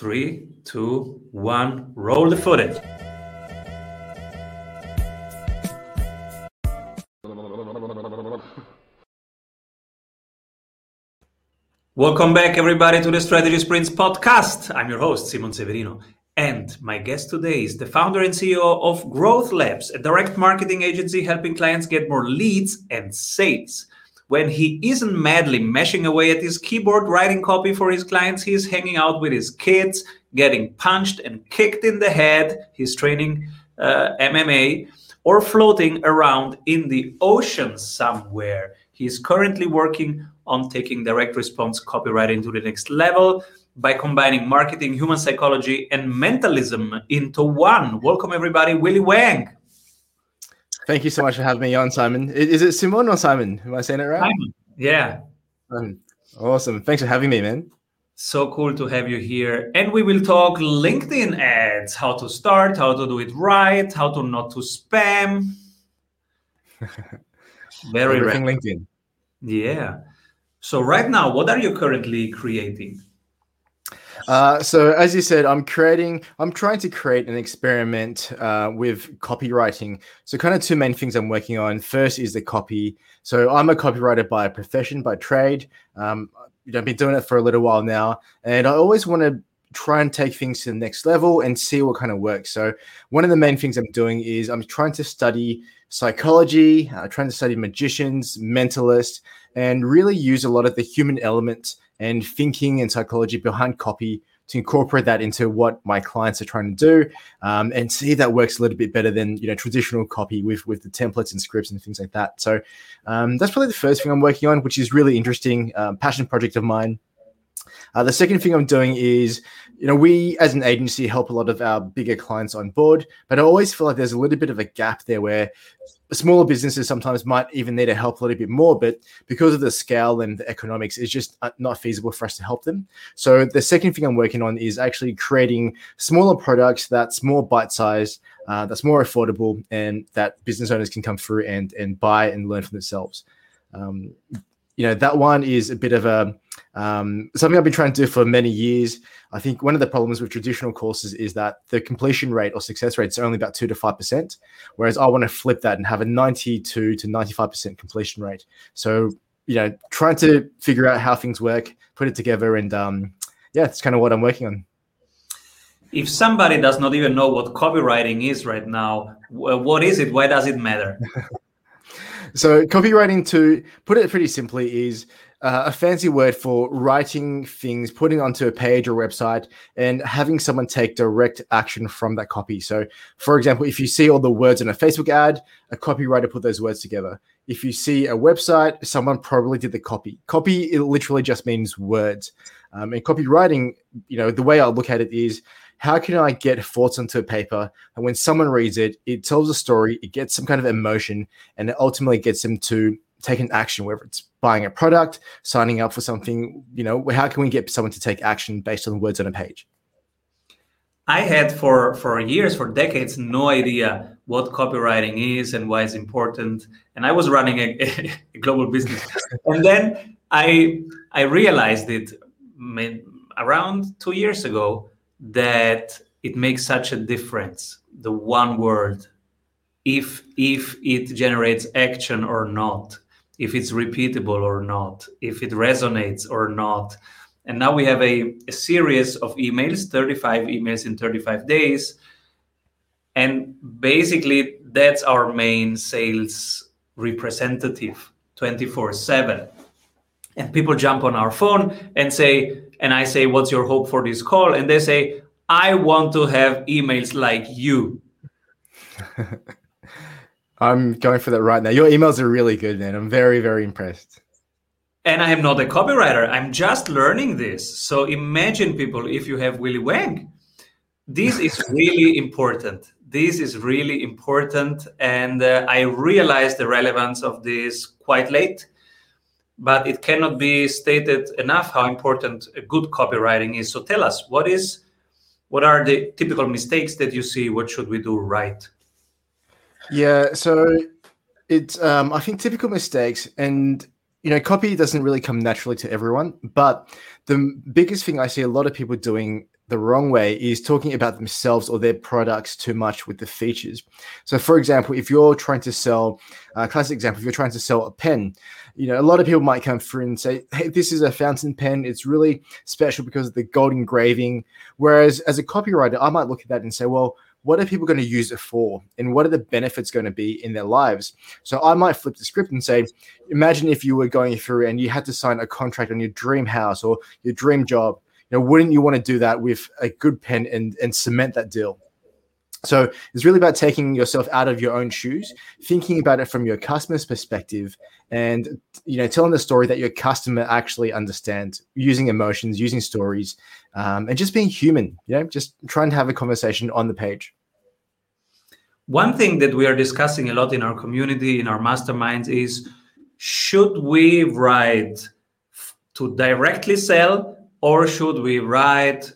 Three, two, one, roll the footage. Welcome back, everybody, to the Strategy Sprints podcast. I'm your host, Simon Severino. And my guest today is the founder and CEO of Growth Labz, a direct marketing agency helping clients get more leads and sales. When he isn't madly mashing away at his keyboard writing copy for his clients, he's hanging out with his kids, getting punched and kicked in the head. He's training uh, MMA or floating around in the ocean somewhere. He's currently working on taking direct response copywriting to the next level by combining marketing, human psychology, and mentalism into one. Welcome, everybody, Willy Wang. Thank you so much for having me on, Simon. Is it Simon or Simon? Am I saying it right? Simon. Yeah. Um, awesome. Thanks for having me, man. So cool to have you here. And we will talk LinkedIn ads, how to start, how to do it right, how to not to spam. Very Everything LinkedIn. Yeah. So right now, what are you currently creating? Uh, so as you said, I'm creating, I'm trying to create an experiment uh, with copywriting. So kind of two main things I'm working on. First is the copy. So I'm a copywriter by profession, by trade. Um, I've been doing it for a little while now, and I always want to try and take things to the next level and see what kind of works. So one of the main things I'm doing is I'm trying to study psychology, uh, trying to study magicians, mentalists, and really use a lot of the human element and thinking and psychology behind copy to incorporate that into what my clients are trying to do um, and see that works a little bit better than you know traditional copy with with the templates and scripts and things like that. So um, that's probably the first thing i'm working on which is really interesting um, passion project of mine uh, the second thing I'm doing is, you know, we as an agency help a lot of our bigger clients on board, but I always feel like there's a little bit of a gap there where smaller businesses sometimes might even need to help a little bit more, but because of the scale and the economics, it's just uh, not feasible for us to help them. So the second thing I'm working on is actually creating smaller products that's more bite-sized, uh, that's more affordable, and that business owners can come through and and buy and learn for themselves. Um, you know that one is a bit of a um, something I've been trying to do for many years. I think one of the problems with traditional courses is that the completion rate or success rate is only about two to five percent, whereas I want to flip that and have a ninety-two to ninety-five percent completion rate. So you know, trying to figure out how things work, put it together, and um, yeah, it's kind of what I'm working on. If somebody does not even know what copywriting is right now, what is it? Why does it matter? So copywriting, to put it pretty simply, is uh, a fancy word for writing things, putting onto a page or website, and having someone take direct action from that copy. So, for example, if you see all the words in a Facebook ad, a copywriter put those words together. If you see a website, someone probably did the copy. Copy it literally just means words. Um, and copywriting, you know, the way I look at it is how can I get thoughts onto a paper and when someone reads it, it tells a story, it gets some kind of emotion, and it ultimately gets them to take an action, whether it's buying a product, signing up for something, you know, how can we get someone to take action based on the words on a page? I had for for years, for decades, no idea what copywriting is and why it's important. And I was running a, a global business, and then I I realized it around two years ago that it makes such a difference the one word if if it generates action or not if it's repeatable or not if it resonates or not. And now we have a, a series of emails 35 emails in 35 days. And basically that's our main sales representative 24 7 and people jump on our phone and say and I say, What's your hope for this call? And they say, I want to have emails like you. I'm going for that right now. Your emails are really good, man. I'm very, very impressed. And I am not a copywriter. I'm just learning this. So imagine, people, if you have Willy Wang. This is really important. This is really important. And uh, I realized the relevance of this quite late but it cannot be stated enough how important a good copywriting is. So tell us what is what are the typical mistakes that you see? What should we do right? Yeah, so it's um, I think typical mistakes and you know copy doesn't really come naturally to everyone, but the biggest thing I see a lot of people doing the wrong way is talking about themselves or their products too much with the features. So, for example, if you're trying to sell, a uh, classic example, if you're trying to sell a pen, you know, a lot of people might come through and say, "Hey, this is a fountain pen. It's really special because of the gold engraving." Whereas, as a copywriter, I might look at that and say, "Well." What are people going to use it for? And what are the benefits going to be in their lives? So I might flip the script and say, imagine if you were going through and you had to sign a contract on your dream house or your dream job know, wouldn't you want to do that with a good pen and and cement that deal? So it's really about taking yourself out of your own shoes, thinking about it from your customer's perspective, and you know, telling the story that your customer actually understands, using emotions, using stories, um, and just being human. You know, just trying to have a conversation on the page. One thing that we are discussing a lot in our community, in our masterminds, is should we write to directly sell or should we write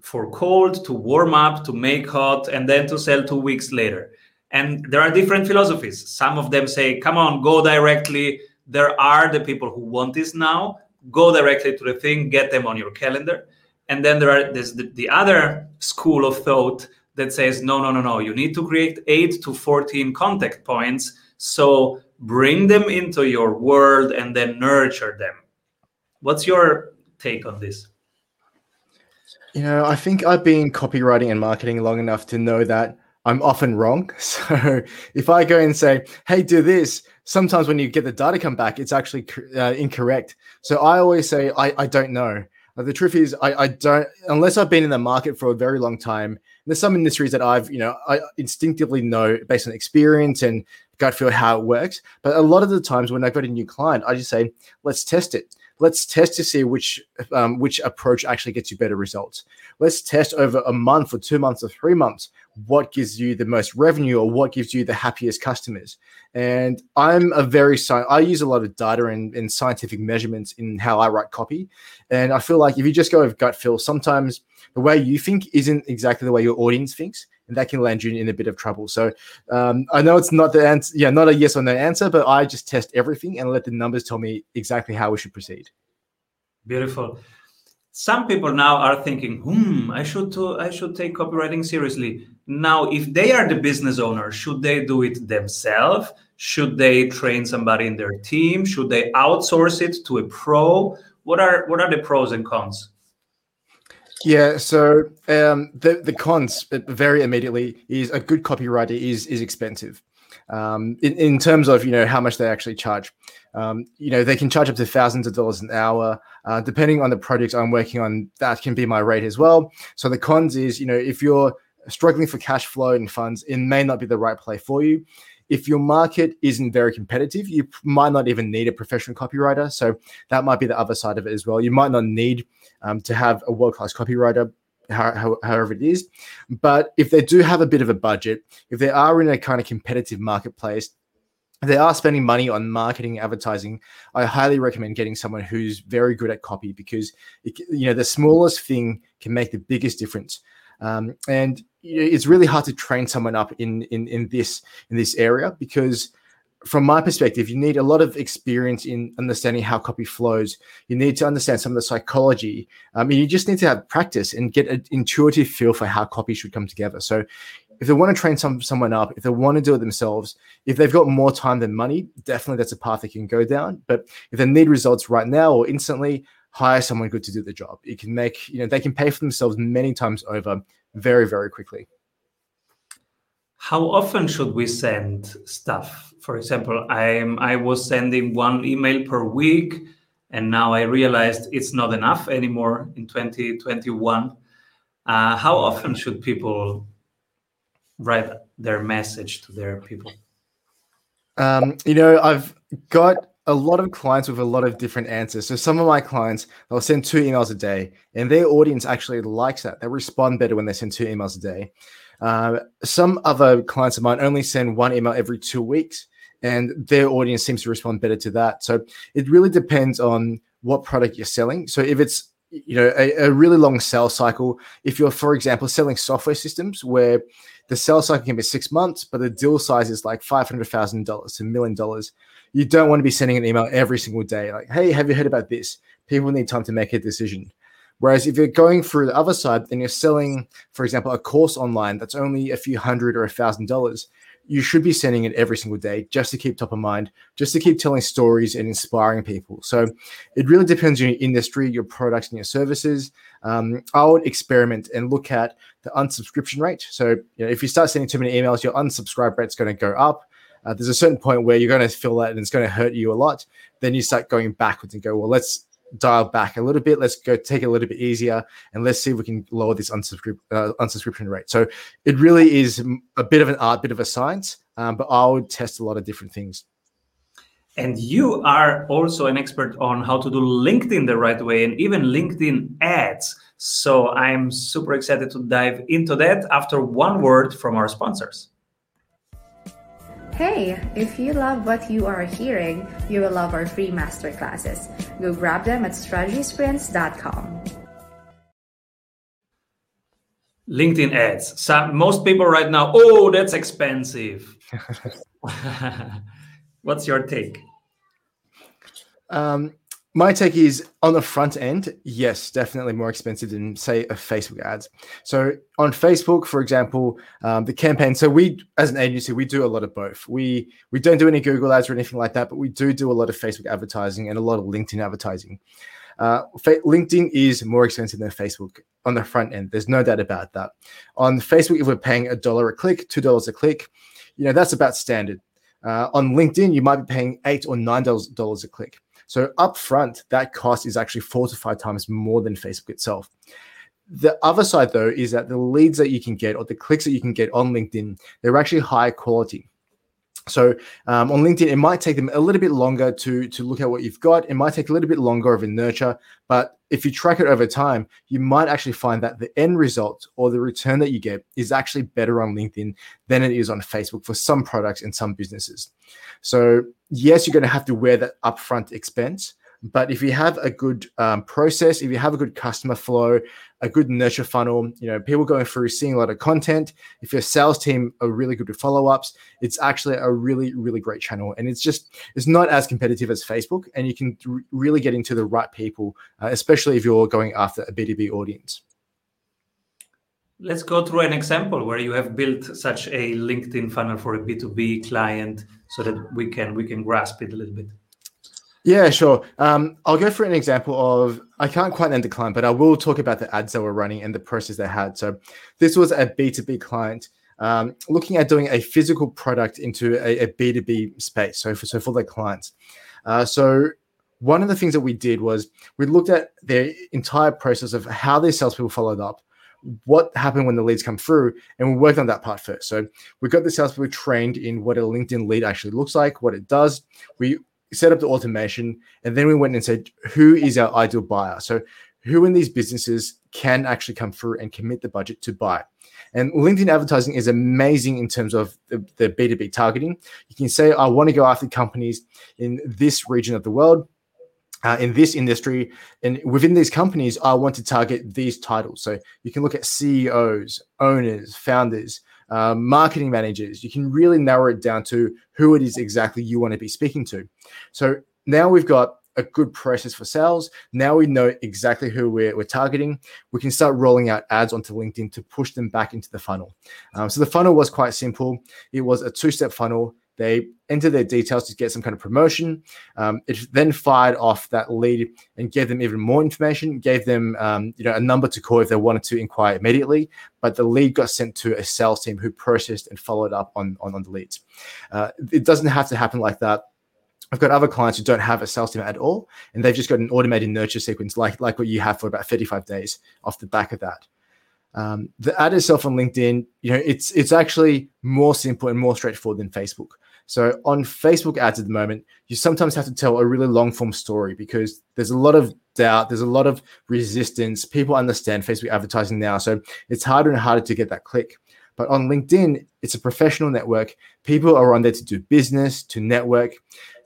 for cold to warm up to make hot and then to sell two weeks later? And there are different philosophies. Some of them say come on go directly. There are the people who want this now. Go directly to the thing get them on your calendar. And then there are there's the, the other school of thought that says no no no no. You need to create 8 to 14 contact points. So bring them into your world and then nurture them. What's your take on this? You know, I think I've been copywriting and marketing long enough to know that I'm often wrong. So if I go and say, hey, do this, sometimes when you get the data come back, it's actually uh, incorrect. So I always say, I, I don't know. The truth is, I, I don't, unless I've been in the market for a very long time. There's some industries that I've, you know, I instinctively know based on experience and gut feel how it works. But a lot of the times when I've got a new client, I just say, let's test it let's test to see which um, which approach actually gets you better results. Let's test over a month or two months or three months what gives you the most revenue or what gives you the happiest customers. And I'm a very I use a lot of data and, and scientific measurements in how I write copy. And I feel like if you just go with gut feel, sometimes the way you think isn't exactly the way your audience thinks and that can land you in a bit of trouble. So um, I know it's not the answer, yeah, not a yes or no answer, but I just test everything and let the numbers tell me exactly how we should proceed. Beautiful. Some people now are thinking, "Hmm, I should I should take copywriting seriously." Now, if they are the business owner, should they do it themselves? Should they train somebody in their team? Should they outsource it to a pro? What are what are the pros and cons? Yeah, so um, the the cons uh, very immediately is a good copywriter is is expensive. Um, in, in terms of you know how much they actually charge, um, you know they can charge up to thousands of dollars an hour, uh, depending on the project I'm working on. That can be my rate as well. So the cons is you know if you're struggling for cash flow and funds, it may not be the right play for you if your market isn't very competitive, you might not even need a professional copywriter. So that might be the other side of it as well. You might not need um, to have a world class copywriter, how, however it is. But if they do have a bit of a budget, if they are in a kind of competitive marketplace, they are spending money on marketing advertising i highly recommend getting someone who's very good at copy because it, you know the smallest thing can make the biggest difference um, and it's really hard to train someone up in in in this in this area because from my perspective, you need a lot of experience in understanding how copy flows. You need to understand some of the psychology. I mean, you just need to have practice and get an intuitive feel for how copy should come together. So, if they want to train some someone up, if they want to do it themselves, if they've got more time than money, definitely that's a path they can go down. But if they need results right now or instantly, hire someone good to do the job. It can make you know they can pay for themselves many times over very, very quickly. How often should we send stuff? For example, I'm I was sending one email per week, and now I realized it's not enough anymore in 2021. Uh, how often should people write their message to their people? Um, you know, I've got a lot of clients with a lot of different answers. So some of my clients, they'll send two emails a day, and their audience actually likes that. They respond better when they send two emails a day. Uh, some other clients of mine only send one email every two weeks, and their audience seems to respond better to that. So it really depends on what product you're selling. So if it's you know a, a really long sales cycle, if you're, for example, selling software systems where the sales cycle can be six months, but the deal size is like five hundred thousand dollars to million dollars you don't want to be sending an email every single day like, hey, have you heard about this? People need time to make a decision. Whereas if you're going through the other side and you're selling, for example, a course online that's only a few hundred or a thousand dollars, you should be sending it every single day just to keep top of mind, just to keep telling stories and inspiring people. So it really depends on your industry, your products, and your services. Um, I would experiment and look at the unsubscription rate. So you know, if you start sending too many emails, your unsubscribe rate's going to go up. Uh, there's a certain point where you're going to feel that and it's going to hurt you a lot. Then you start going backwards and go, well, let's dial back a little bit. Let's go take it a little bit easier and let's see if we can lower this unsubscrip- uh, unsubscription rate. So it really is a bit of an art, bit of a science, um, but I would test a lot of different things. And you are also an expert on how to do LinkedIn the right way and even LinkedIn ads. So I'm super excited to dive into that after one word from our sponsors. Hey, if you love what you are hearing, you will love our free masterclasses. Go grab them at strategysprints.com. LinkedIn ads. So most people right now, oh, that's expensive. What's your take? Um, my take is on the front end, yes, definitely more expensive than say a Facebook ads. So on Facebook, for example, um, the campaign. So we, as an agency, we do a lot of both. We we don't do any Google ads or anything like that, but we do do a lot of Facebook advertising and a lot of LinkedIn advertising. Uh, LinkedIn is more expensive than Facebook on the front end. There's no doubt about that. On Facebook, if we're paying a dollar a click, two dollars a click, you know that's about standard. Uh, on LinkedIn, you might be paying eight or nine dollars a click. So upfront, that cost is actually four to five times more than Facebook itself. The other side, though, is that the leads that you can get or the clicks that you can get on LinkedIn, they're actually high quality. So um, on LinkedIn, it might take them a little bit longer to to look at what you've got. It might take a little bit longer of a nurture, but if you track it over time, you might actually find that the end result or the return that you get is actually better on LinkedIn than it is on Facebook for some products and some businesses. So yes, you're going to have to wear that upfront expense, but if you have a good um, process, if you have a good customer flow, a good nurture funnel, you know, people going through seeing a lot of content. If your sales team are really good with follow ups, it's actually a really, really great channel. And it's just, it's not as competitive as Facebook. And you can really get into the right people, uh, especially if you're going after a B2B audience. Let's go through an example where you have built such a LinkedIn funnel for a B2B client so that we can we can grasp it a little bit. Yeah, sure. Um, I'll go for an example of I can't quite name the client, but I will talk about the ads that were running and the process they had. So this was a B2B client um, looking at doing a physical product into a a B2B space. So for, so for their clients. Uh, so one of the things that we did was we looked at their entire process of how their salespeople followed up, what happened when the leads come through, and we worked on that part first. So we got the salespeople trained in what a LinkedIn lead actually looks like, what it does. We set up the automation, and then we went and said, who is our ideal buyer? So, who in these businesses can actually come through and commit the budget to buy? And LinkedIn advertising is amazing in terms of the, the B2B targeting. You can say, I want to go after companies in this region of the world. Uh, in this industry and within these companies, I want to target these titles. So you can look at CEOs, owners, founders, um, marketing managers. You can really narrow it down to who it is exactly you want to be speaking to. So now we've got a good process for sales. Now we know exactly who we're, we're targeting. We can start rolling out ads onto LinkedIn to push them back into the funnel. Um, so the funnel was quite simple. It was a two step funnel. They enter their details to get some kind of promotion. Um, it then fired off that lead and gave them even more information, gave them um, you know a number to call if they wanted to inquire immediately. But the lead got sent to a sales team who processed and followed up on, on, on the leads. Uh, it doesn't have to happen like that. I've got other clients who don't have a sales team at all, and they've just got an automated nurture sequence like, like what you have for about 35 days off the back of that. Um, the ad itself on LinkedIn, you know, it's it's actually more simple and more straightforward than Facebook. So on Facebook ads at the moment, you sometimes have to tell a really long form story because there's a lot of doubt, there's a lot of resistance. People understand Facebook advertising now, so it's harder and harder to get that click. But on LinkedIn, it's a professional network. People are on there to do business, to network.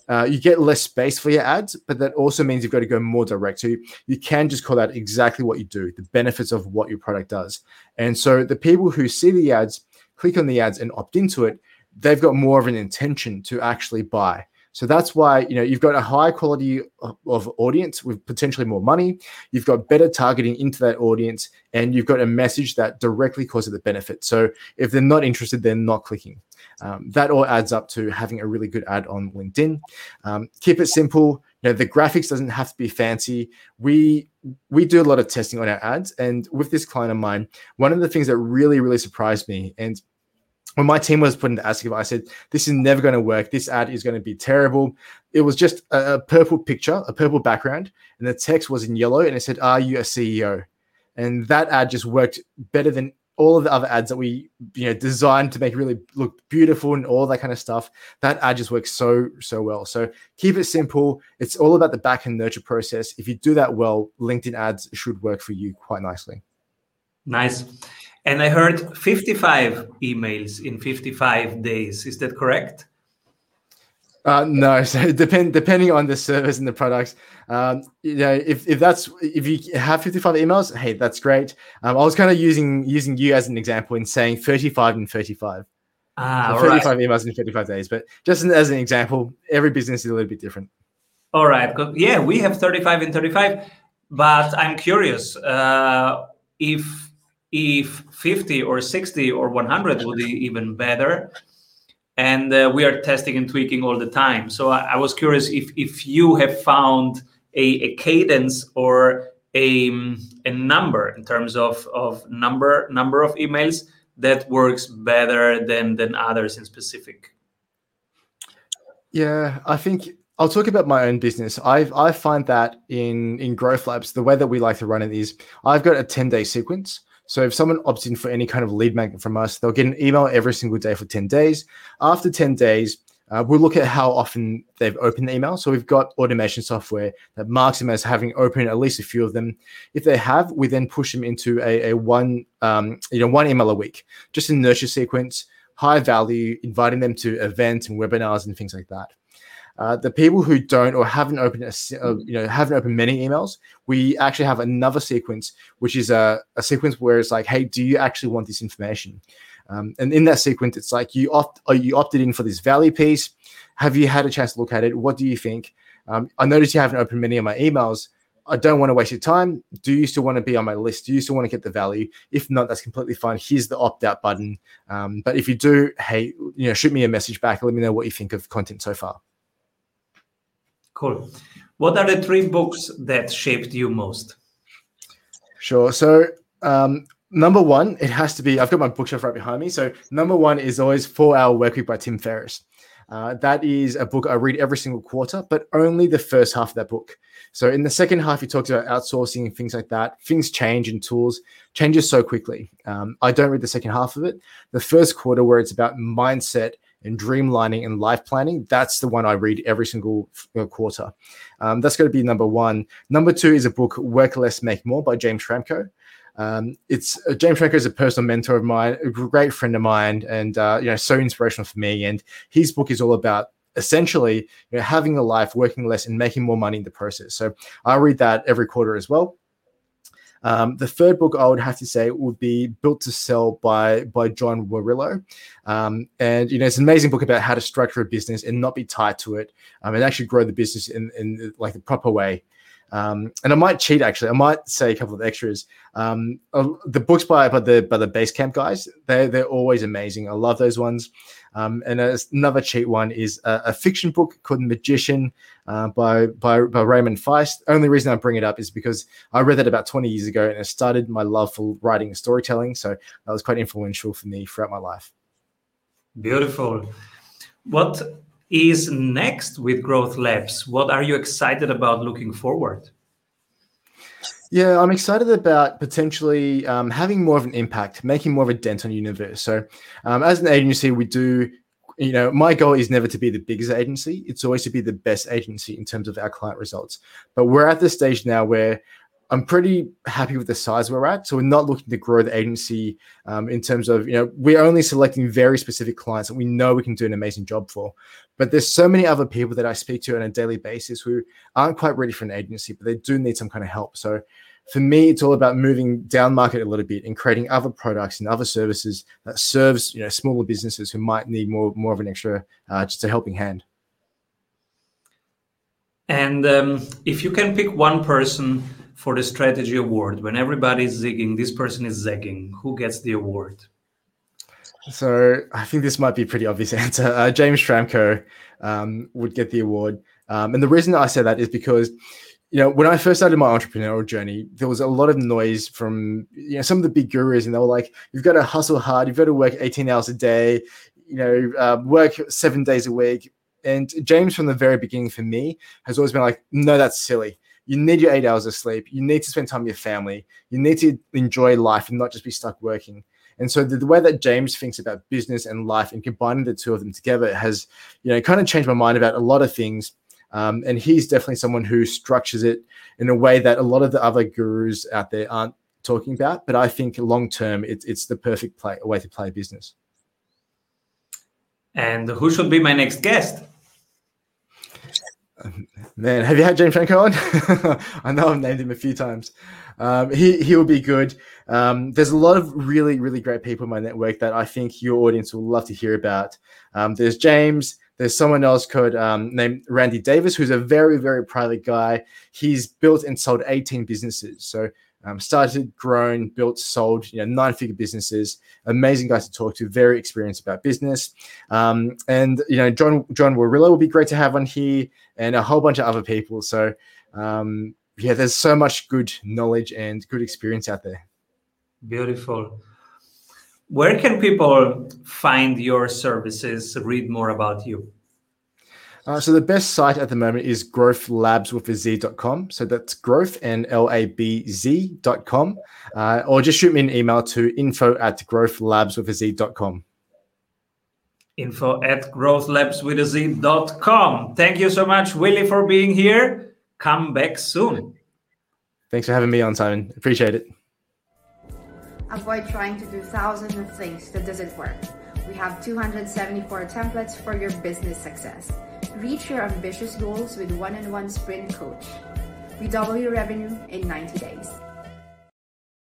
Uh, you get less space for your ads, but that also means you've got to go more direct. So you, you can just call out exactly what you do, the benefits of what your product does. And so the people who see the ads, click on the ads and opt into it, they've got more of an intention to actually buy. So that's why you know you've got a high quality of, audience with potentially more money. You've got better targeting into that audience, and you've got a message that directly causes the benefit. So if they're not interested, they're not clicking. Um, that all adds up to having a really good ad on LinkedIn. Um, keep it simple. You know, the graphics doesn't have to be fancy. We we do a lot of testing on our ads, and with this client of mine, one of the things that really really surprised me and when my team was putting the ask, I said, This is never going to work. This ad is going to be terrible. It was just a, purple picture, a purple background, and the text was in yellow, and it said, Are you a CEO? And that ad just worked better than all of the other ads that we you know designed to make really look beautiful and all that kind of stuff that ad just works so so well so keep it simple it's all about the back end nurture process if you do that well linkedin ads should work for you quite nicely nice and I heard 55 emails in 55 days. Is that correct? Uh, no, so depend depending on the service and the products. Um, you know, if, if that's if you have 55 emails, hey, that's great. Um, I was kind of using using you as an example in saying 35 and 35. Ah, so 35 right. emails in 35 days, but just as an example, every business is a little bit different. All right. Yeah, we have 35 and 35, but I'm curious uh, if if 50 or 60 or 100 would be even better and uh, we are testing and tweaking all the time so i, I was curious if if you have found a, a cadence or a, a number in terms of, of number number of emails that works better than than others in specific yeah i think I'll talk about my own business. I I find that in in Growth Labz, the way that we like to run it is I've got a 10 day sequence. So if someone opts in for any kind of lead magnet from us, they'll get an email every single day for 10 days. After 10 days, uh, we'll look at how often they've opened the email. So we've got automation software that marks them as having opened at least a few of them. If they have, we then push them into a, a one, um, you know, one email a week, just a nurture sequence, high value, inviting them to events and webinars and things like that. Uh, the people who don't or haven't opened a, uh, you know haven't opened many emails we actually have another sequence which is a, a sequence where it's like hey do you actually want this information um, and in that sequence it's like you opt are you opted in for this value piece have you had a chance to look at it what do you think um, i noticed you haven't opened many of my emails I don't want to waste your time. Do you still want to be on my list? Do you still want to get the value? If not, that's completely fine. Here's the opt out button. Um, but if you do, hey, you know, shoot me a message back. Let me know what you think of content so far. Cool. What are the three books that shaped you most? Sure. So, um, number one, it has to be. I've got my bookshelf right behind me. So, number one is always Four Hour Workweek by Tim Ferriss. Uh, that is a book I read every single quarter, but only the first half of that book. So in the second half, he talks about outsourcing and things like that. Things change and tools changes so quickly. Um, I don't read the second half of it. The first quarter, where it's about mindset and dreamlining and life planning, that's the one I read every single uh, quarter. Um, that's going to be number one. Number two is a book, Work Less, Make More by James Schramko. Um, it's uh, James Schramko is a personal mentor of mine, a great friend of mine, and uh, you know, so inspirational for me. And his book is all about essentially you know, having a life, working less, and making more money in the process. So I read that every quarter as well. Um, the third book I would have to say would be Built to Sell by by John Warrillow, um, and you know it's an amazing book about how to structure a business and not be tied to it, um, and actually grow the business in in like the proper way. Um, and I might cheat actually. I might say a couple of extras. Um, uh, the books by by the by the Basecamp guys, they they're always amazing. I love those ones. Um, and another cheat one is a, a fiction book called Magician uh, by, by by Raymond Feist. Only reason I bring it up is because I read that about 20 years ago and it started my love for writing and storytelling. So that was quite influential for me throughout my life. Beautiful. What is next with Growth Labz? What are you excited about looking forward? Yeah, I'm excited about potentially um, having more of an impact, making more of a dent on the universe. So, um, as an agency, we do, you know, my goal is never to be the biggest agency. It's always to be the best agency in terms of our client results. But we're at the stage now where I'm pretty happy with the size we're at. So we're not looking to grow the agency um, in terms of, you know, we're only selecting very specific clients that we know we can do an amazing job for. But there's so many other people that I speak to on a daily basis who aren't quite ready for an agency, but they do need some kind of help. So for me, it's all about moving down market a little bit and creating other products and other services that serves, you know, smaller businesses who might need more, more of an extra, uh, just a helping hand. And um, if you can pick one person for the strategy award, when everybody's zigging, this person is zagging. Who gets the award? So I think this might be a pretty obvious answer. Uh, James Schramko um, would get the award, um, and the reason I say that is because you know when I first started my entrepreneurial journey, there was a lot of noise from you know some of the big gurus, and they were like, "You've got to hustle hard. You've got to work 18 hours a day. You know, uh, work seven days a week." And James, from the very beginning, for me, has always been like, "No, that's silly." You need your eight hours of sleep. You need to spend time with your family. You need to enjoy life and not just be stuck working. And so the, the, way that James thinks about business and life and combining the two of them together has, you know, kind of changed my mind about a lot of things. Um, and he's definitely someone who structures it in a way that a lot of the other gurus out there aren't talking about. But I think long term, it's it's the perfect play, way to play business. And who should be my next guest? Man, have you had James Schramko on? I know I've named him a few times. Um, he he will be good. Um, there's a lot of really really great people in my network that I think your audience will love to hear about. Um, there's James. There's someone else called um, named Randy Davis, who's a very very private guy. He's built and sold 18 businesses. So um, started, grown, built, sold, you know, nine-figure businesses. Amazing guy to talk to, very experienced about business. Um, and you know, John John Warrillow will be great to have on here, and a whole bunch of other people. So um, yeah, there's so much good knowledge and good experience out there. Beautiful. Where can people find your services, read more about you? Uh, so the best site at the moment is growthlabswithaz.com. So that's growth and L-A-B-Z.com. Uh, or just shoot me an email to info at growthlabswithaz.com. Info at growthlabswithaz.com. Thank you so much, Willy, for being here. Come back soon. Thanks for having me on, Simon. Appreciate it. Avoid trying to do thousands of things that doesn't work. We have 274 templates for your business success. Reach your ambitious goals with one-on-one sprint coach. We double your revenue in 90 days.